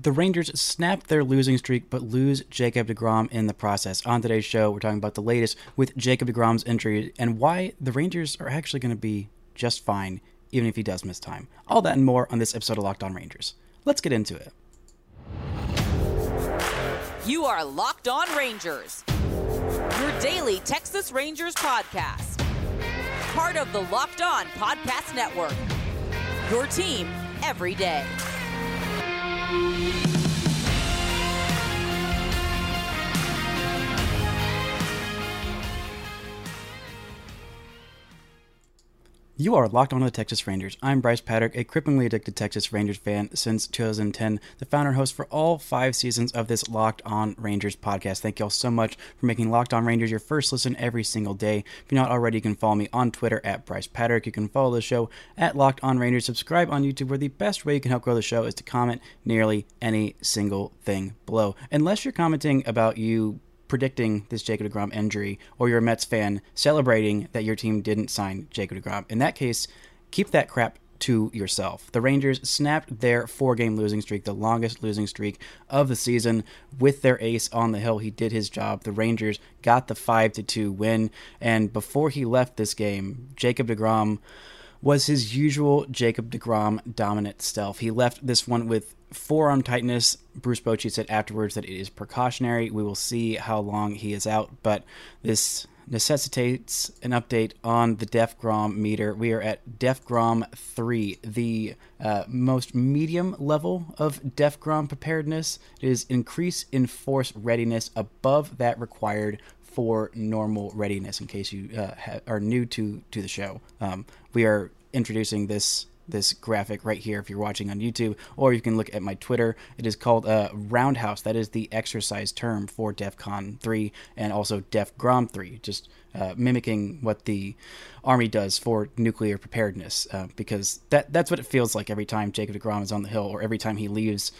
the Rangers snap their losing streak, but lose Jacob DeGrom in the process. On today's show, we're talking about the latest with Jacob DeGrom's injury and why the Rangers are actually going to be just fine, even if he does miss time. All that and more on this episode of Locked On Rangers. Let's get into it. You are Locked On Rangers, your daily Texas Rangers podcast. Part of the Locked On Podcast Network. Your team every day. Bye. You are locked on to the Texas Rangers. I'm Brice Paterik, a cripplingly addicted Texas Rangers fan since 2010, the founder and host for all five seasons of this Locked On Rangers podcast. Thank you all so much for making Locked On Rangers your first listen every single day. If you're not already, you can follow me on Twitter at Brice Paterik. You can follow the show at Locked On Rangers. Subscribe on YouTube, where the best way you can help grow the show is to comment nearly any single thing below. Unless you're commenting about you predicting this Jacob DeGrom injury, or you're a Mets fan celebrating that your team didn't sign Jacob DeGrom. In that case, keep that crap to yourself. The Rangers snapped their four game losing streak, the longest losing streak of the season, with their ace on the hill. He did his job. The Rangers got the 5 to 2 win. And before he left this game, Jacob DeGrom was his usual Jacob DeGrom dominant stealth. He left this one with forearm tightness. Bruce Bochy said afterwards that it is precautionary. We will see how long he is out, but this necessitates an update on the DEFGROM meter. We are at DEFGROM 3, the uh, most medium level of DEFGROM preparedness. It is increase in force readiness above that required for normal readiness. In case you uh, ha- are new to to the show, um, we are introducing this this graphic right here if you're watching on YouTube, or you can look at my Twitter. It is called uh, Roundhouse. That is the exercise term for DEFCON 3 and also DEFGROM 3, just uh, mimicking what the Army does for nuclear preparedness, uh, because that that's what it feels like every time Jacob DeGrom is on the hill or every time he leaves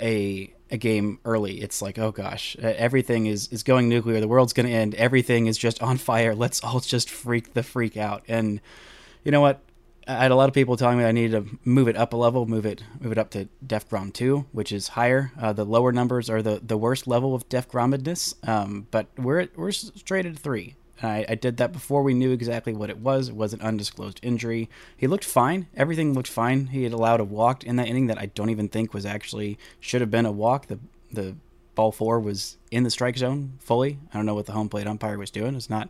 a a game early. It's like, oh gosh, everything is, is going nuclear. The world's going to end. Everything is just on fire. Let's all just freak the freak out. And you know what? I had a lot of people telling me I needed to move it up a level, move it move it up to Def DEFGROM two, which is higher. Uh, the lower numbers are the, the worst level of DEFGROMedness, um, but we're we're straight at three. I, I, did that before we knew exactly what it was. It was an undisclosed injury. He looked fine. Everything looked fine. He had allowed a walk in that inning that I don't even think was actually should have been a walk. The the ball four was in the strike zone fully. I don't know what the home plate umpire was doing. It's not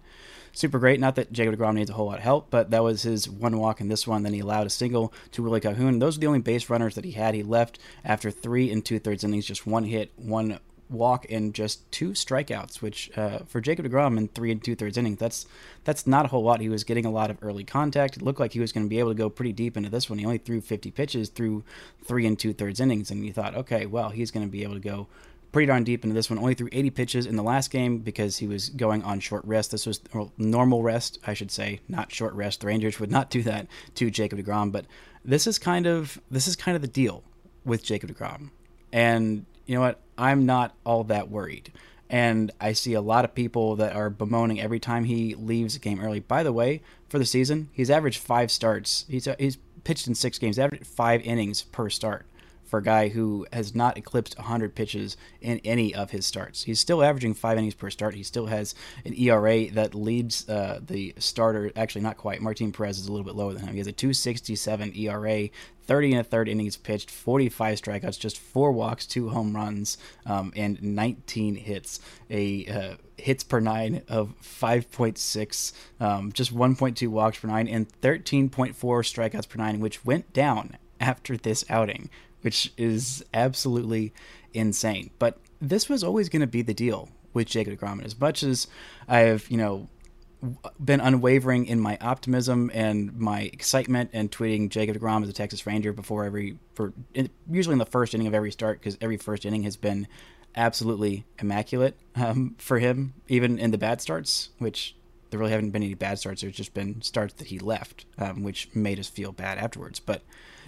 super great. Not that Jacob DeGrom needs a whole lot of help, but that was his one walk in this one. Then he allowed a single to Willie Calhoun. Those are the only base runners that he had. He left after three and two thirds innings, just one hit, one walk, and just two strikeouts. Which uh, for Jacob Degrom in three and two thirds innings, that's that's not a whole lot. He was getting a lot of early contact. It looked like he was going to be able to go pretty deep into this one. He only threw 50 pitches through three and two thirds innings, and you thought, okay, well, he's going to be able to go pretty darn deep into this one. Only threw 80 pitches in the last game because he was going on short rest. This was normal rest, I should say, not short rest. The Rangers would not do that to Jacob DeGrom, but this is kind of this is kind of the deal with Jacob DeGrom. And you know what? I'm not all that worried. And I see a lot of people that are bemoaning every time he leaves a game early. By the way, for the season, he's averaged five starts. He's uh, he's pitched in six games, averaged five innings per start for a guy who has not eclipsed 100 pitches in any of his starts. He's still averaging five innings per start. He still has an ERA that leads uh, the starter. Actually, not quite. Martin Perez is a little bit lower than him. He has a 267 ERA. 30 and a third innings pitched, 45 strikeouts, just four walks, two home runs, um, and 19 hits. A uh, hits per nine of 5.6, um, just 1.2 walks per nine, and 13.4 strikeouts per nine, which went down after this outing which is absolutely insane. But this was always going to be the deal with Jacob DeGrom. As much as I've, you know, been unwavering in my optimism and my excitement and tweeting Jacob DeGrom as a Texas Ranger before every for usually in the first inning of every start because every first inning has been absolutely immaculate um, for him, even in the bad starts, which there really haven't been any bad starts. There's just been starts that he left, um, which made us feel bad afterwards. But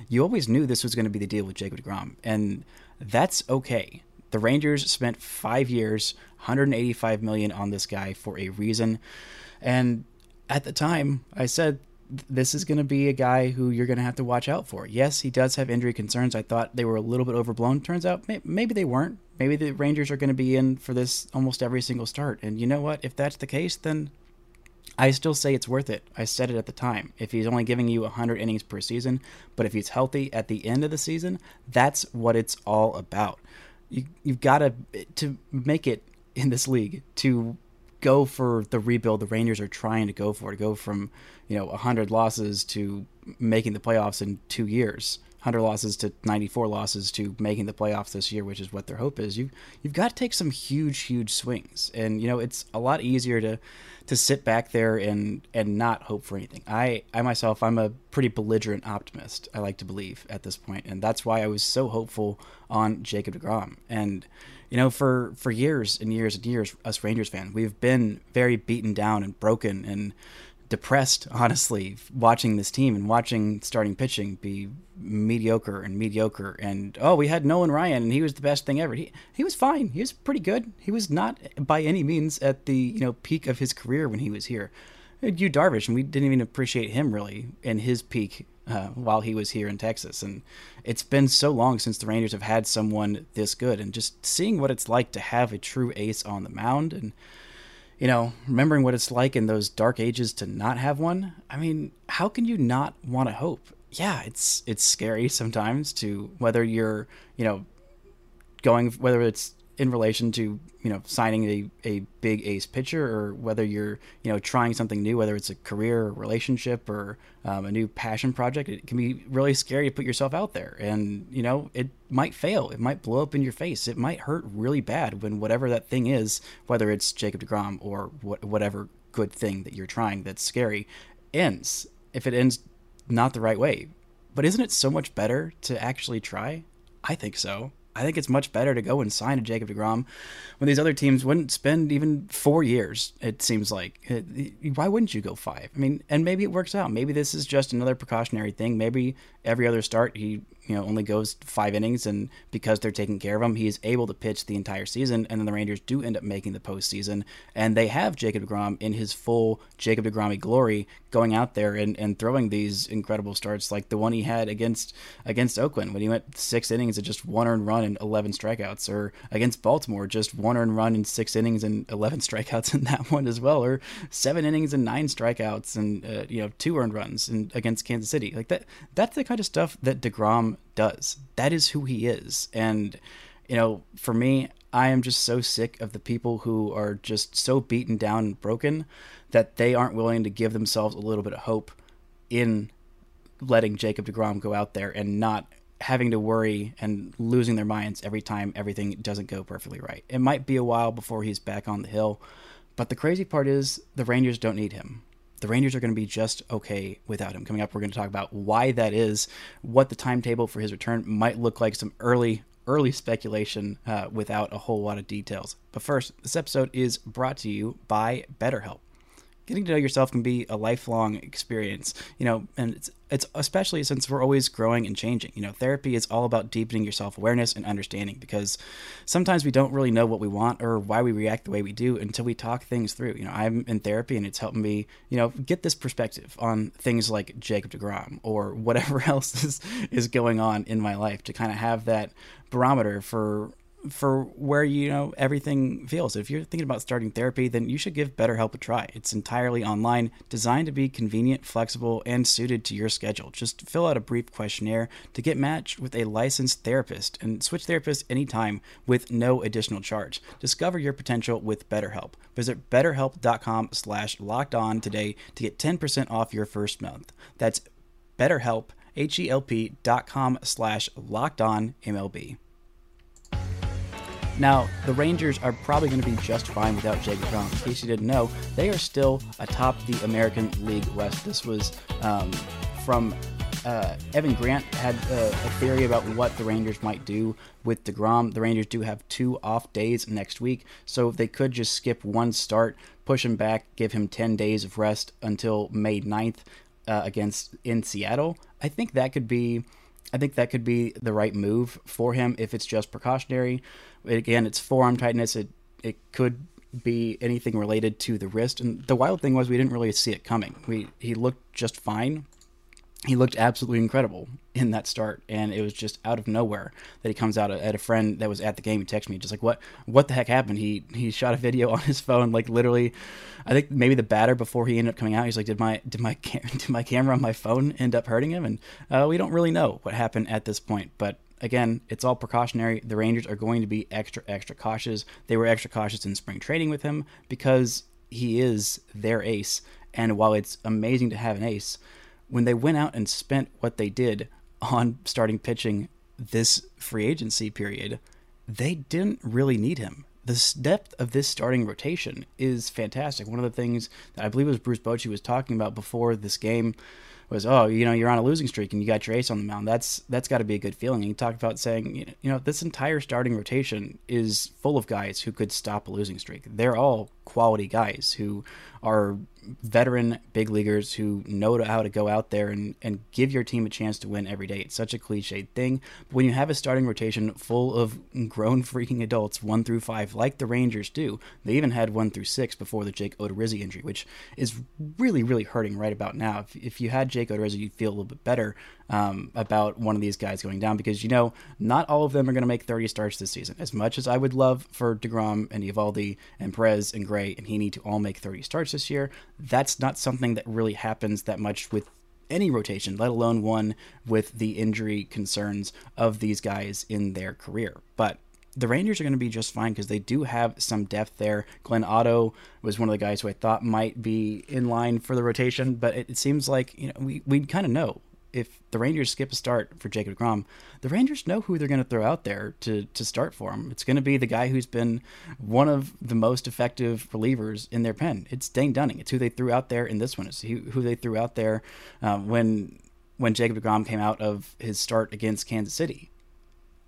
you always knew this was going to be the deal with Jacob DeGrom, and that's okay. The Rangers spent five years, 185 million on this guy for a reason, and at the time, I said this is going to be a guy who you're going to have to watch out for. Yes, he does have injury concerns. I thought they were a little bit overblown. Turns out maybe they weren't. Maybe the Rangers are going to be in for this almost every single start. And you know what? If that's the case, then I still say it's worth it. I said it at the time. If he's only giving you 100 innings per season, but if he's healthy at the end of the season, that's what it's all about. You, you've got to to make it in this league to go for the rebuild the Rangers are trying to go for to go from you know 100 losses to making the playoffs in two years 100 losses to 94 losses to making the playoffs this year which is what their hope is you you've got to take some huge huge swings. And you know it's a lot easier to to sit back there and and not hope for anything. I i myself i'm a pretty belligerent optimist i like to believe at this point and that's why i was so hopeful on jacob degrom. And you know, for for years and years and years, us Rangers fans, we've been very beaten down and broken and depressed, honestly, watching this team and watching starting pitching be mediocre and mediocre. And oh, we had Nolan Ryan, and he was the best thing ever. He he was fine. He was pretty good. He was not by any means at the you know peak of his career when he was here. Yu Darvish, and we didn't even appreciate him really in his peak uh, while he was here in Texas. And it's been so long since the Rangers have had someone this good, and just seeing what it's like to have a true ace on the mound, and you know, remembering what it's like in those dark ages to not have one. I mean, how can you not want to hope? Yeah, it's it's scary sometimes to whether you're you know going whether it's in relation to you know signing a, a big ace pitcher or whether you're you know trying something new whether it's a career or relationship or um, a new passion project it can be really scary to put yourself out there. And you know it might fail. It might blow up in your face. It might hurt really bad when whatever that thing is whether it's jacob degrom or what, whatever good thing that you're trying that's scary ends. If it ends not the right way. But isn't it so much better to actually try? I think so I think it's much better to go and sign a Jacob DeGrom when these other teams wouldn't spend even four years. It seems like why wouldn't you go five? I mean, and maybe it works out. Maybe this is just another precautionary thing. Maybe every other start he you know only goes five innings, and because they're taking care of him, he is able to pitch the entire season. And then the Rangers do end up making the postseason, and they have Jacob Degrom in his full Jacob Degromy glory, going out there and, and throwing these incredible starts like the one he had against against Oakland when he went six innings and just one earned run and eleven strikeouts, or against Baltimore just one earned run in six innings and eleven strikeouts in that one as well, or seven innings and nine strikeouts and uh, you know two earned runs in, against Kansas City. Like that, that's the kind of stuff that Degrom does. That is who he is. And, you know, for me, I am just so sick of the people who are just so beaten down and broken that they aren't willing to give themselves a little bit of hope in letting Jacob DeGrom go out there and not having to worry and losing their minds every time everything doesn't go perfectly right. It might be a while before he's back on the hill, but the crazy part is the Rangers don't need him the Rangers are going to be just okay without him. Coming up, we're going to talk about why that is, what the timetable for his return might look like, some early early speculation uh, without a whole lot of details. But first, this episode is brought to you by BetterHelp getting to know yourself can be a lifelong experience, you know, and it's it's especially since we're always growing and changing. You know, therapy is all about deepening your self-awareness and understanding because sometimes we don't really know what we want or why we react the way we do until we talk things through. You know, I'm in therapy and it's helping me, you know, get this perspective on things like Jacob DeGrom or whatever else is is going on in my life to kind of have that barometer for for where you know everything feels. If you're thinking about starting therapy, then you should give BetterHelp a try. It's entirely online, designed to be convenient, flexible, and suited to your schedule. Just fill out a brief questionnaire to get matched with a licensed therapist and switch therapists anytime with no additional charge. Discover your potential with BetterHelp. Visit betterhelp.com slash locked on today to get 10% off your first month. That's betterhelp, H-E-L-P dot com slash locked on MLB. Now, the Rangers are probably going to be just fine without Jacob Degrom. In case you didn't know, they are still atop the American League West. This was um, from uh, Evan Grant had a, a, theory about what the Rangers might do with DeGrom. The Rangers do have two off days next week, so they could just skip one start, push him back, give him 10 days of rest until May 9th uh, against in Seattle. I think that could be I think that could be the right move for him if it's just precautionary. Again, it's forearm tightness. It it could be anything related to the wrist. And the wild thing was we didn't really see it coming. We he looked just fine. He looked absolutely incredible in that start, and it was just out of nowhere that he comes out at a friend that was at the game. He texted me just like, "What? What the heck happened?" He he shot a video on his phone, like literally. I think maybe the batter before he ended up coming out, he's like, "Did my did my did my camera on my phone end up hurting him?" And uh, we don't really know what happened at this point, but again, it's all precautionary. The Rangers are going to be extra, extra cautious. They were extra cautious in spring training with him because he is their ace. And while it's amazing to have an ace, when they went out and spent what they did on starting pitching this free agency period, they didn't really need him. The depth of this starting rotation is fantastic. One of the things that I believe was Bruce Bochy was talking about before this game was, oh, you know, you're on a losing streak and you got your ace on the mound. That's that's got to be a good feeling. And he talked about saying, you know, this entire starting rotation is full of guys who could stop a losing streak. They're all quality guys who are veteran big leaguers who know how to go out there and, and give your team a chance to win every day. It's such a cliched thing. But when you have a starting rotation full of grown freaking adults, one through five, like the Rangers do, they even had one through six before the Jake Odorizzi injury, which is really, really hurting right about now. If, if you had Jake Odorizzi, you'd feel a little bit better um, about one of these guys going down because, you know, not all of them are going to make 30 starts this season. As much as I would love for DeGrom and Eovaldi and Perez and Gray and Heaney to all make 30 starts this year, that's not something that really happens that much with any rotation, let alone one with the injury concerns of these guys in their career. But the Rangers are going to be just fine because they do have some depth there. Glenn Otto was one of the guys who I thought might be in line for the rotation, but it, it seems like you know we we kind of know if the Rangers skip a start for Jacob DeGrom, the Rangers know who they're going to throw out there to to start for him. It's going to be the guy who's been one of the most effective relievers in their pen. It's Dane Dunning. It's who they threw out there in this one. It's who they threw out there um, when when Jacob DeGrom came out of his start against Kansas City.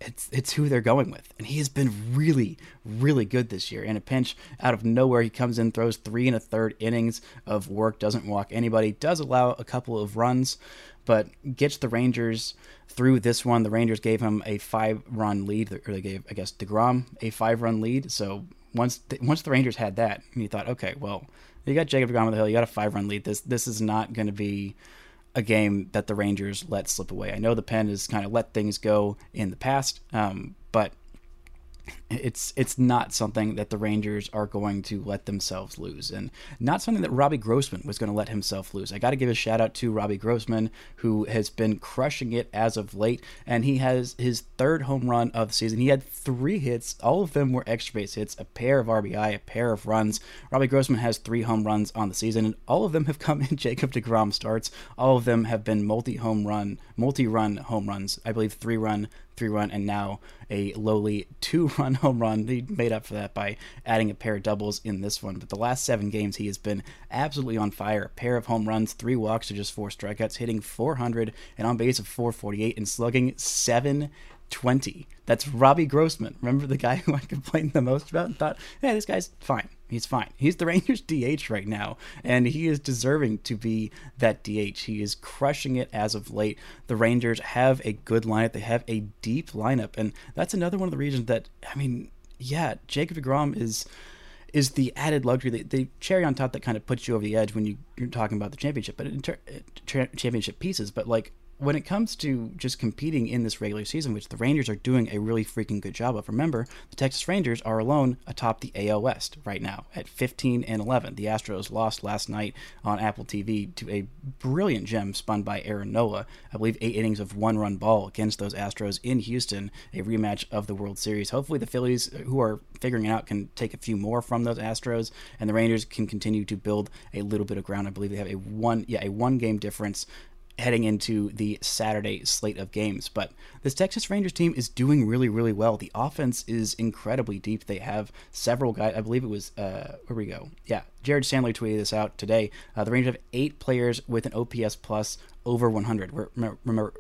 It's it's who they're going with, and he has been really really good this year. In a pinch, out of nowhere, he comes in, throws three and a third innings of work, doesn't walk anybody, does allow a couple of runs, but gets the Rangers through this one. The Rangers gave him a five run lead, or they gave, I guess, DeGrom a five run lead. So once the, once the Rangers had that, you thought, okay, well, you got Jacob DeGrom on the hill, you got a five run lead. This this is not going to be a game that the Rangers let slip away. I know the pen has kind of let things go in the past, um, but it's it's not something that the Rangers are going to let themselves lose, and not something that Robbie Grossman was going to let himself lose. I got to give a shout out to Robbie Grossman, who has been crushing it as of late, and he has his third home run of the season. He had three hits, all of them were extra base hits, a pair of RBI, a pair of runs. Robbie Grossman has three home runs on the season, and all of them have come in Jacob Degrom starts. All of them have been multi home run, multi run home runs. I believe three run, three run, and now a lowly two run home run. He made up for that by adding a pair of doubles in this one. But the last seven games, he has been absolutely on fire. A pair of home runs, three walks to just four strikeouts, hitting 400 and on base of 448 and slugging 720. That's Robbie Grossman. Remember the guy who I complained the most about and thought, hey, this guy's fine. He's fine. He's the Rangers DH right now, and he is deserving to be that DH. He is crushing it as of late. The Rangers have a good lineup. They have a deep lineup, and that's another one of the reasons that I mean, yeah, Jacob Degrom is is the added luxury, the, the cherry on top that kind of puts you over the edge when you, you're talking about the championship, but ter- eh, championship pieces. But like when it comes to just competing in this regular season, which the Rangers are doing a really freaking good job of, remember the Texas Rangers are alone atop the AL West right now at 15 and 11. The Astros lost last night on Apple TV to a brilliant gem spun by Aaron Nola. I believe eight innings of one-run ball against those Astros in Houston, a rematch of the World Series. Hopefully, the Phillies, who are figuring it out, can take a few more from those Astros, and the Rangers can continue to build a little bit of ground. I believe they have a one, yeah, a one-game difference heading into the Saturday slate of games. But this Texas Rangers team is doing really, really well. The offense is incredibly deep. They have several guys. I believe it was uh, where we go. Yeah, Jared Sandler tweeted this out today. Uh, the Rangers have eight players with an OPS plus over 100. Remember, remember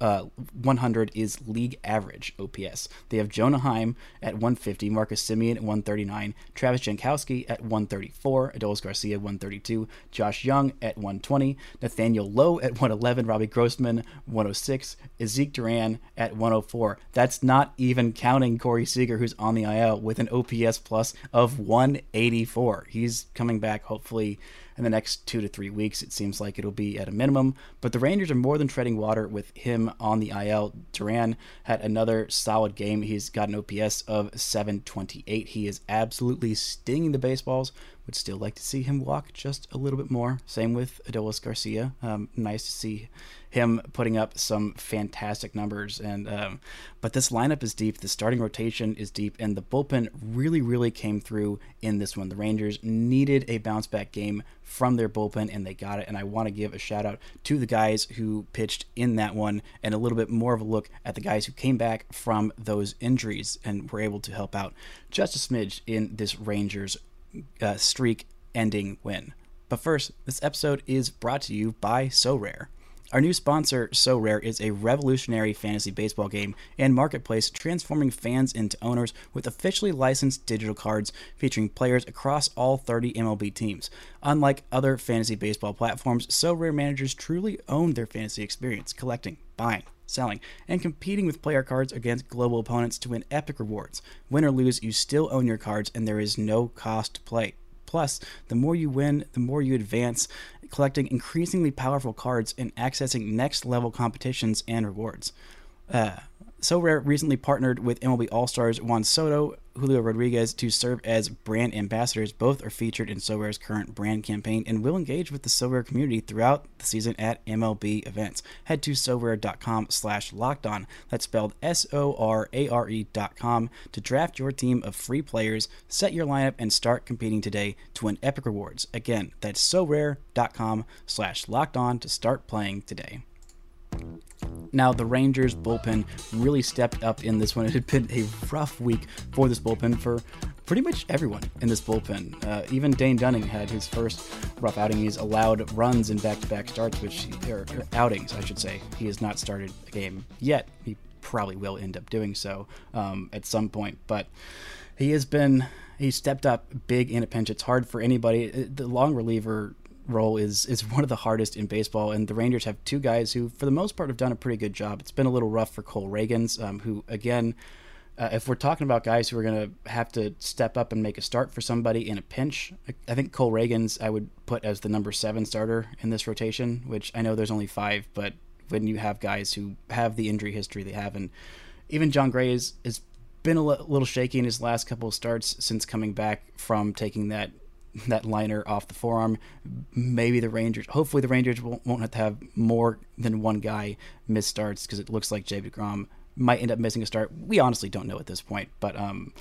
uh, 100 is league average OPS. They have Jonah Heim at 150, Marcus Semien at 139, Travis Jankowski at 134, Adolis Garcia 132, Josh Jung at 120, Nathaniel Lowe at 111, Robbie Grossman 106, Ezek Duran at 104. That's not even counting Corey Seager, who's on the IL with an OPS plus of 184. He's coming back hopefully in the next two to three weeks. It seems like it'll be at a minimum. But the Rangers are more than treading water with him on the IL. Duran had another solid game. He's got an OPS of 728. He is absolutely stinging the baseballs. Would still like to see him walk just a little bit more. Same with Adolis Garcia. Um, nice to see him putting up some fantastic numbers. And um, but this lineup is deep. The starting rotation is deep, and the bullpen really, really came through in this one. The Rangers needed a bounce back game from their bullpen, and they got it. And I want to give a shout out to the guys who pitched in that one, and a little bit more of a look at the guys who came back from those injuries and were able to help out just a smidge in this Rangers uh, streak ending win. But first, this episode is brought to you by Sorare. Our new sponsor, Sorare, is a revolutionary fantasy baseball game and marketplace transforming fans into owners with officially licensed digital cards featuring players across all 30 MLB teams. Unlike other fantasy baseball platforms, Sorare managers truly own their fantasy experience, collecting, buying, selling, and competing with player cards against global opponents to win epic rewards. Win or lose, you still own your cards and there is no cost to play. Plus, the more you win, the more you advance, collecting increasingly powerful cards and accessing next level competitions and rewards. Uh, Sorare recently partnered with MLB All Stars Juan Soto, Julio Rodriguez to serve as brand ambassadors. Both are featured in Sorare's current brand campaign and will engage with the Sorare community throughout the season at MLB events. Head to Sorare.com slash locked on. That's spelled S-O-R-A-R-E dot com to draft your team of free players, set your lineup, and start competing today to win epic rewards. Again, that's Sorare.com slash locked on to start playing today. Now, the Rangers bullpen really stepped up in this one. It had been a rough week for this bullpen for pretty much everyone in this bullpen. Uh, even Dane Dunning had his first rough outing. He's allowed runs in back-to-back starts, which or, outings, I should say. He has not started a game yet. He probably will end up doing so um, at some point, but he has been he stepped up big in a pinch. It's hard for anybody. The long reliever role is is one of the hardest in baseball, and the Rangers have two guys who, for the most part, have done a pretty good job. It's been a little rough for Cole Ragans, um, who again. Uh, if we're talking about guys who are going to have to step up and make a start for somebody in a pinch, I think Cole Ragans I would put as the number seven starter in this rotation, which I know there's only five, but when you have guys who have the injury history they have, and even Jon Gray is, has been a little shaky in his last couple of starts since coming back from taking that that liner off the forearm. Maybe the Rangers, hopefully the Rangers won't, won't have to have more than one guy miss starts because it looks like Jacob DeGrom might end up missing a start. We honestly don't know at this point, but um,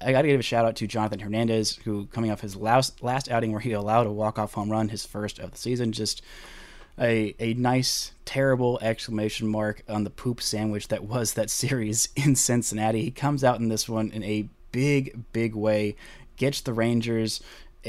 I got to give a shout out to Jonathan Hernandez, who coming off his last last outing where he allowed a walk off home run, his first of the season, just a a nice terrible exclamation mark on the poop sandwich that was that series in Cincinnati. He comes out in this one in a big big way, gets the Rangers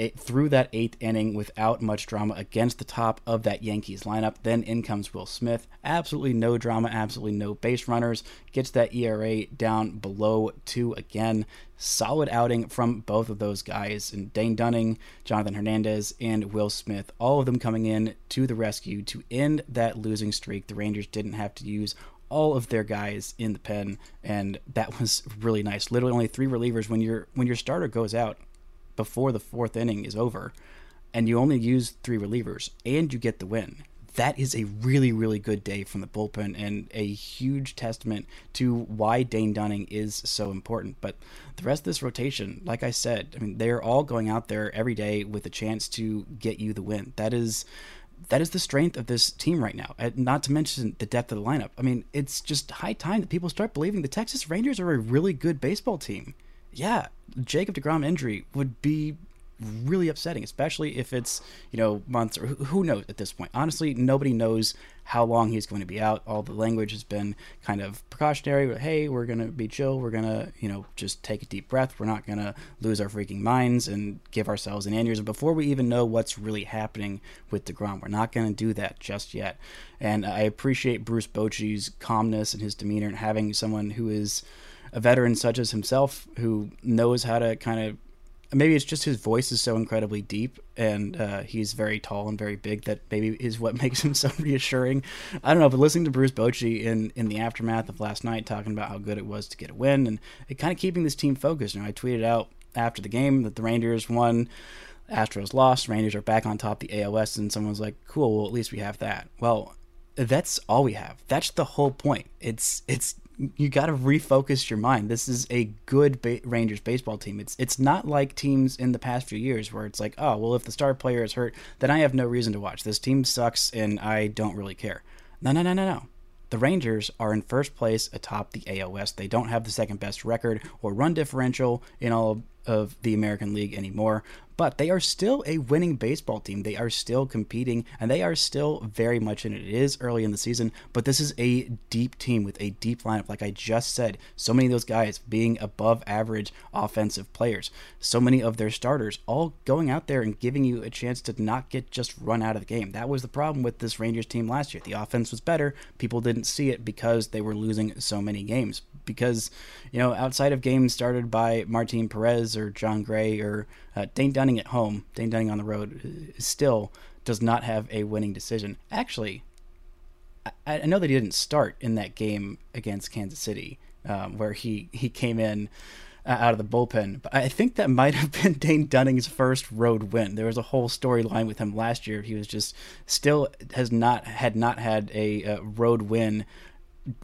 through that eighth inning without much drama against the top of that Yankees lineup. Then in comes Will Smith. Absolutely no drama, absolutely no base runners. Gets that ERA down below two again. Solid outing from both of those guys. And Dane Dunning, Jonathan Hernandez, and Will Smith, all of them coming in to the rescue to end that losing streak. The Rangers didn't have to use all of their guys in the pen, and that was really nice. Literally only three relievers when your when your starter goes out before the fourth inning is over and you only use three relievers and you get the win. That is a really, really good day from the bullpen and a huge testament to why Dane Dunning is so important. But the rest of this rotation, like I said, I mean, they're all going out there every day with a chance to get you the win. That is that is the strength of this team right now. Not to mention the depth of the lineup. I mean, it's just high time that people start believing the Texas Rangers are a really good baseball team yeah, Jacob DeGrom injury would be really upsetting, especially if it's you know months or who knows at this point. Honestly, nobody knows how long he's going to be out. All the language has been kind of precautionary. Hey, we're gonna be chill. We're gonna you know just take a deep breath. We're not gonna lose our freaking minds and give ourselves an aneurysm before we even know what's really happening with Degrom. We're not gonna do that just yet. And I appreciate Bruce Bochy's calmness and his demeanor and having someone who is a veteran such as himself who knows how to kind of maybe it's just his voice is so incredibly deep and uh, he's very tall and very big that maybe is what makes him so reassuring. I don't know, but listening to Bruce Bochy in in the aftermath of last night talking about how good it was to get a win and it kind of keeping this team focused. You know, I tweeted out after the game that the Rangers won. Astros lost. Rangers are back on top the AOS, and someone's like, "Cool, well at least we have that." Well, that's all we have. That's the whole point. It's it's you got to refocus your mind. This is a good ba- Rangers baseball team. It's it's not like teams in the past few years where it's like, oh well, if the star player is hurt, then I have no reason to watch. This team sucks, and I don't really care. No, no, no, no, no. The Rangers are in first place atop the AOS. They don't have the second best record or run differential in all of the American League anymore, but they are still a winning baseball team. They are still competing and they are still very much in it. It is early in the season, but this is a deep team with a deep lineup. Like I just said, so many of those guys being above average offensive players, so many of their starters all going out there and giving you a chance to not get just run out of the game. That was the problem with this Rangers team last year. The offense was better, people didn't see it because they were losing so many games. Because, you know, outside of games started by Martin Perez or Jon Gray or uh, Dane Dunning at home, Dane Dunning on the road, uh, still does not have a winning decision. Actually, I, I know that he didn't start in that game against Kansas City, um, where he he came in uh, out of the bullpen. But I think that might have been Dane Dunning's first road win. There was a whole storyline with him last year. He was just still has not had not had a uh, road win,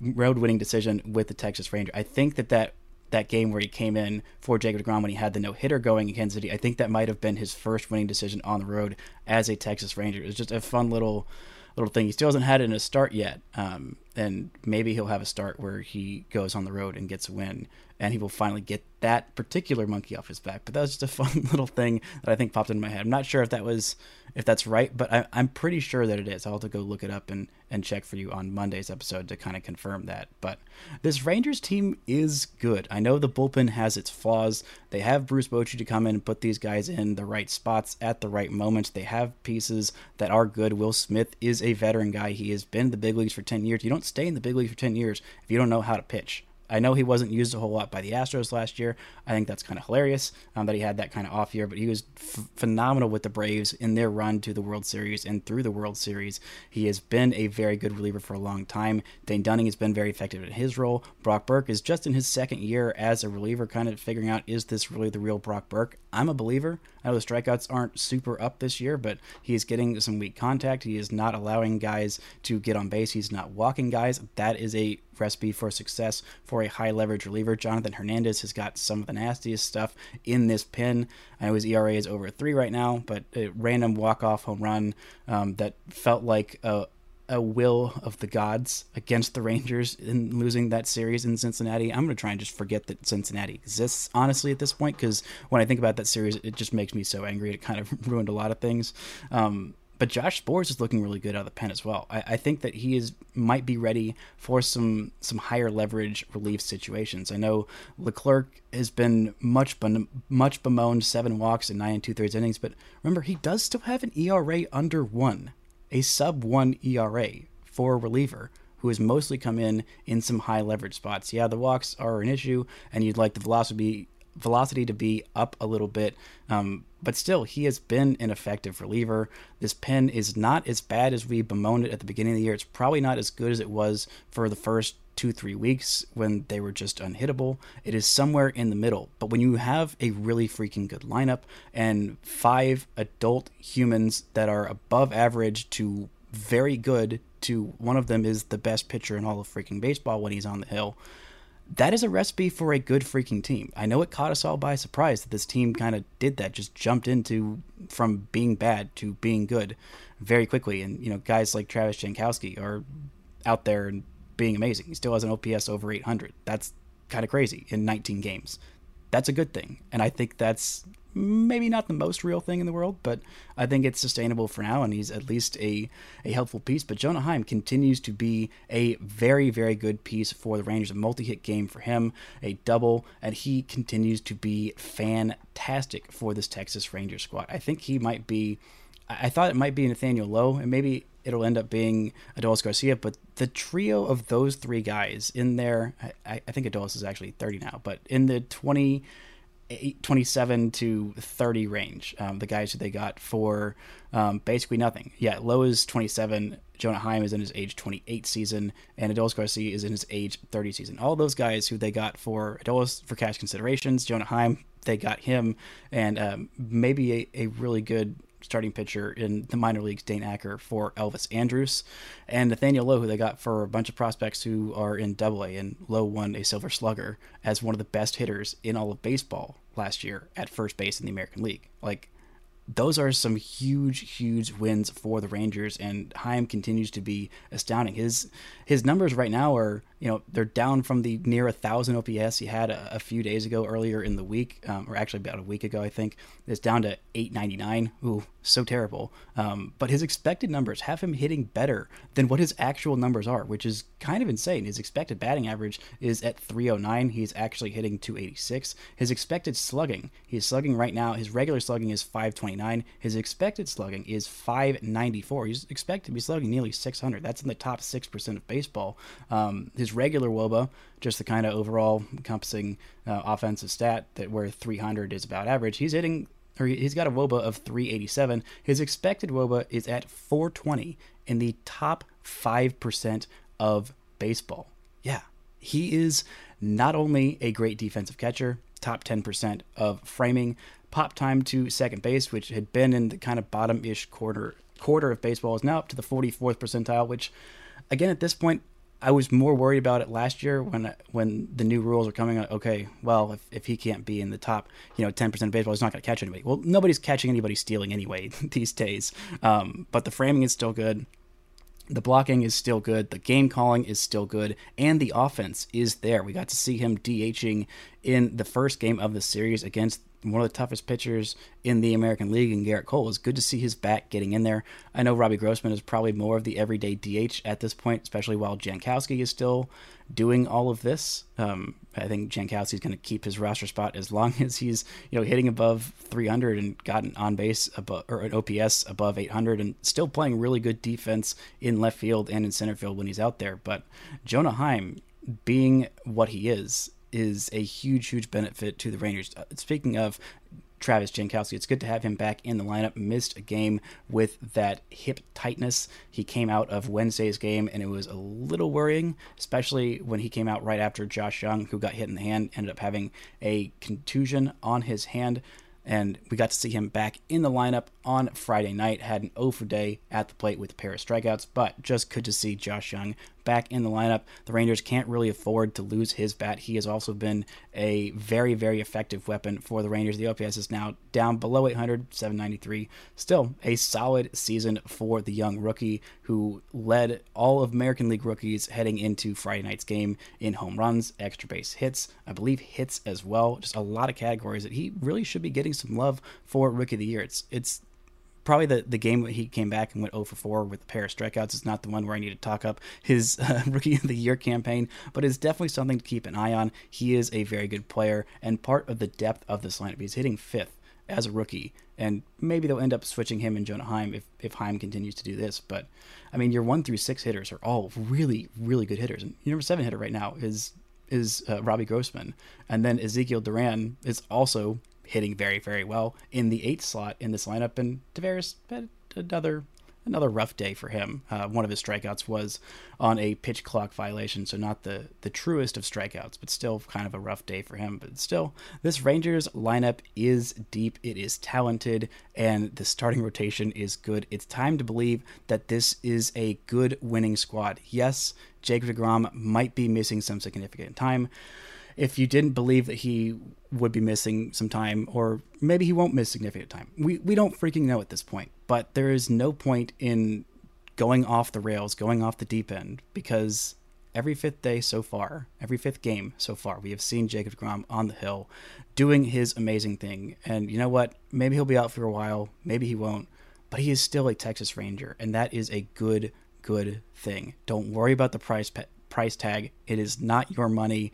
road winning decision with the Texas Ranger. I think that that that game where he came in for Jacob DeGrom when he had the no hitter going in Kansas City. I think that might have been his first winning decision on the road as a Texas Ranger. It was just a fun little little thing. He still hasn't had it in a start yet, um, and maybe he'll have a start where he goes on the road and gets a win, and he will finally get that particular monkey off his back. But that was just a fun little thing that I think popped into my head. I'm not sure if that was if that's right, but I, am pretty sure that it is. I'll have to go look it up and and check for you on Monday's episode to kind of confirm that. But this Rangers team is good. I know the bullpen has its flaws. They have Bruce Bochy to come in and put these guys in the right spots at the right moments. They have pieces that are good. Will Smith is a veteran guy. He has been in the big leagues for 10 years. You don't stay in the big leagues for 10 years if you don't know how to pitch. I know he wasn't used a whole lot by the Astros last year. I think that's kind of hilarious um, that he had that kind of off year, but he was f- phenomenal with the Braves in their run to the World Series and through the World Series. He has been a very good reliever for a long time. Dane Dunning has been very effective in his role. Brock Burke is just in his second year as a reliever, kind of figuring out is this really the real Brock Burke? I'm a believer. I know the strikeouts aren't super up this year, but he's getting some weak contact. He is not allowing guys to get on base. He's not walking guys. That is a recipe for success for a high leverage reliever. Jonathan Hernandez has got some of the nastiest stuff in this pin. I know his ERA is over three right now, but a random walk off home run um, that felt like a, a will of the gods against the Rangers in losing that series in Cincinnati. I'm going to try and just forget that Cincinnati exists, honestly, at this point, because when I think about that series, it just makes me so angry. It kind of ruined a lot of things. Um, but Josh Sborz is looking really good out of the pen as well. I, I, think that he is might be ready for some some higher leverage relief situations. I know Leclerc has been much much bemoaned, seven walks in nine and two thirds innings, but remember he does still have an ERA under one, a sub one ERA for a reliever who has mostly come in in some high leverage spots. Yeah, the walks are an issue, and you'd like the velocity velocity to be up a little bit. Um, but still, he has been an effective reliever. This pen is not as bad as we bemoaned it at the beginning of the year. It's probably not as good as it was for the first two, three weeks when they were just unhittable. It is somewhere in the middle. But when you have a really freaking good lineup and five adult humans that are above average to very good to one of them is the best pitcher in all of freaking baseball when he's on the hill that is a recipe for a good freaking team. I know it caught us all by surprise that this team kind of did that, just jumped into from being bad to being good very quickly. And, you know, guys like Travis Jankowski are out there and being amazing. He still has an OPS over 800. That's kind of crazy in 19 games. That's a good thing. And I think that's maybe not the most real thing in the world, but I think it's sustainable for now, and he's at least a, a helpful piece. But Jonah Heim continues to be a very, very good piece for the Rangers, a multi hit game for him, a double, and he continues to be fantastic for this Texas Rangers squad. I think he might be, I thought it might be Nathaniel Lowe, and maybe it'll end up being Adolis Garcia, but the trio of those three guys in there, I, I think Adolis is actually 30 now, but in the 20. 27 to 30 range. Um, the guys who they got for um, basically nothing. Yeah, Lowe is 27. Jonah Heim is in his age 28 season, and Adolis Garcia is in his age 30 season. All those guys who they got for Adolis for cash considerations, Jonah Heim, they got him, and um, maybe a, a really good starting pitcher in the minor leagues, Dane Acker, for Elvis Andrus, and Nathaniel Lowe, who they got for a bunch of prospects who are in Double A, and Lowe won a Silver Slugger as one of the best hitters in all of baseball last year at first base in the American League. Like those are some huge, huge wins for the Rangers, and Heim continues to be astounding. His his numbers right now are, you know, they're down from the near a thousand OPS he had a, a, few days ago, earlier in the week, um, or actually about a week ago, I think. It's down to 899. Ooh, so terrible. Um, but his expected numbers have him hitting better than what his actual numbers are, which is kind of insane. His expected batting average is at 309. He's actually hitting 286. His expected slugging, he's slugging right now. His regular slugging is 529. His expected slugging is 594. He's expected to be slugging nearly 600. That's in the top six percent of baseball. Um, his regular WOBA, just the kind of overall encompassing uh, offensive stat that where 300 is about average, he's hitting or he's got a WOBA of 387. His expected WOBA is at 420 in the top 5% of baseball. Yeah, he is not only a great defensive catcher, top 10% of framing, pop time to second base, which had been in the kind of bottom ish quarter quarter of baseball, is now up to the 44th percentile, which again, at this point, I was more worried about it last year when when the new rules are coming out. Okay, well, if, if he can't be in the top, you know, ten percent of baseball, he's not going to catch anybody. Well, nobody's catching anybody stealing anyway these days. Um, but the framing is still good. The blocking is still good. The game calling is still good, and the offense is there. We got to see him DHing in the first game of the series against one of the toughest pitchers in the American League and Gerrit Cole. It's good to see his bat getting in there. I know Robbie Grossman is probably more of the everyday DH at this point, especially while Jankowski is still doing all of this. Um, I think Jankowski is going to keep his roster spot as long as he's you know hitting above 300 and gotten on base above or an OPS above 800 and still playing really good defense in left field and in center field when he's out there. But Jonah Heim being what he is is a huge, huge benefit to the Rangers. Uh, speaking of Travis Jankowski, it's good to have him back in the lineup. Missed a game with that hip tightness. He came out of Wednesday's game, and it was a little worrying, especially when he came out right after Josh Jung, who got hit in the hand, ended up having a contusion on his hand and we got to see him back in the lineup on Friday night. Had an 0 for day at the plate with a pair of strikeouts, but just good to see Josh Jung back in the lineup. The Rangers can't really afford to lose his bat. He has also been a very, very effective weapon for the Rangers. The OPS is now down below 800, 793. Still a solid season for the young rookie who led all of American League rookies heading into Friday night's game in home runs, extra base hits, I believe hits as well. Just a lot of categories that he really should be getting some love for Rookie of the Year. It's it's probably the, the game that he came back and went 0 for 4 with a pair of strikeouts is not the one where I need to talk up his uh, rookie of the year campaign, but it's definitely something to keep an eye on. He is a very good player and part of the depth of this lineup. He's hitting fifth as a rookie, and maybe they'll end up switching him and Jonah Heim if, if Heim continues to do this. But I mean, your one through six hitters are all really, really good hitters. And your number seven hitter right now is is uh, Robbie Grossman, and then Ezequiel Duran is also hitting very, very well in the eighth slot in this lineup. And Taveras had another another rough day for him. Uh, one of his strikeouts was on a pitch clock violation, so not the the truest of strikeouts, but still kind of a rough day for him. But still, this Rangers lineup is deep, it is talented, and the starting rotation is good. It's time to believe that this is a good winning squad. Yes, Jake DeGrom might be missing some significant time if you didn't believe that he would be missing some time, or maybe he won't miss significant time. We we don't freaking know at this point. But there is no point in going off the rails, going off the deep end, because every fifth day so far, every fifth game so far, we have seen Jacob DeGrom on the hill doing his amazing thing. And you know what? Maybe he'll be out for a while, maybe he won't, but he is still a Texas Ranger, and that is a good, good thing. Don't worry about the price price tag. It is not your money.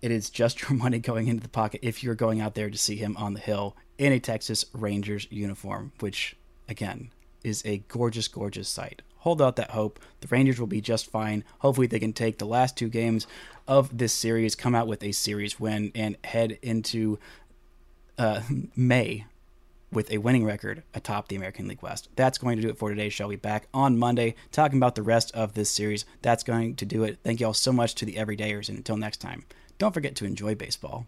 It is just your money going into the pocket if you're going out there to see him on the hill in a Texas Rangers uniform, which again is a gorgeous, gorgeous sight. Hold out that hope. The Rangers will be just fine. Hopefully, they can take the last two games of this series, come out with a series win, and head into uh, May with a winning record atop the American League West. That's going to do it for today's show. We'll be back on Monday talking about the rest of this series. That's going to do it. Thank you all so much to the everydayers, and until next time, don't forget to enjoy baseball.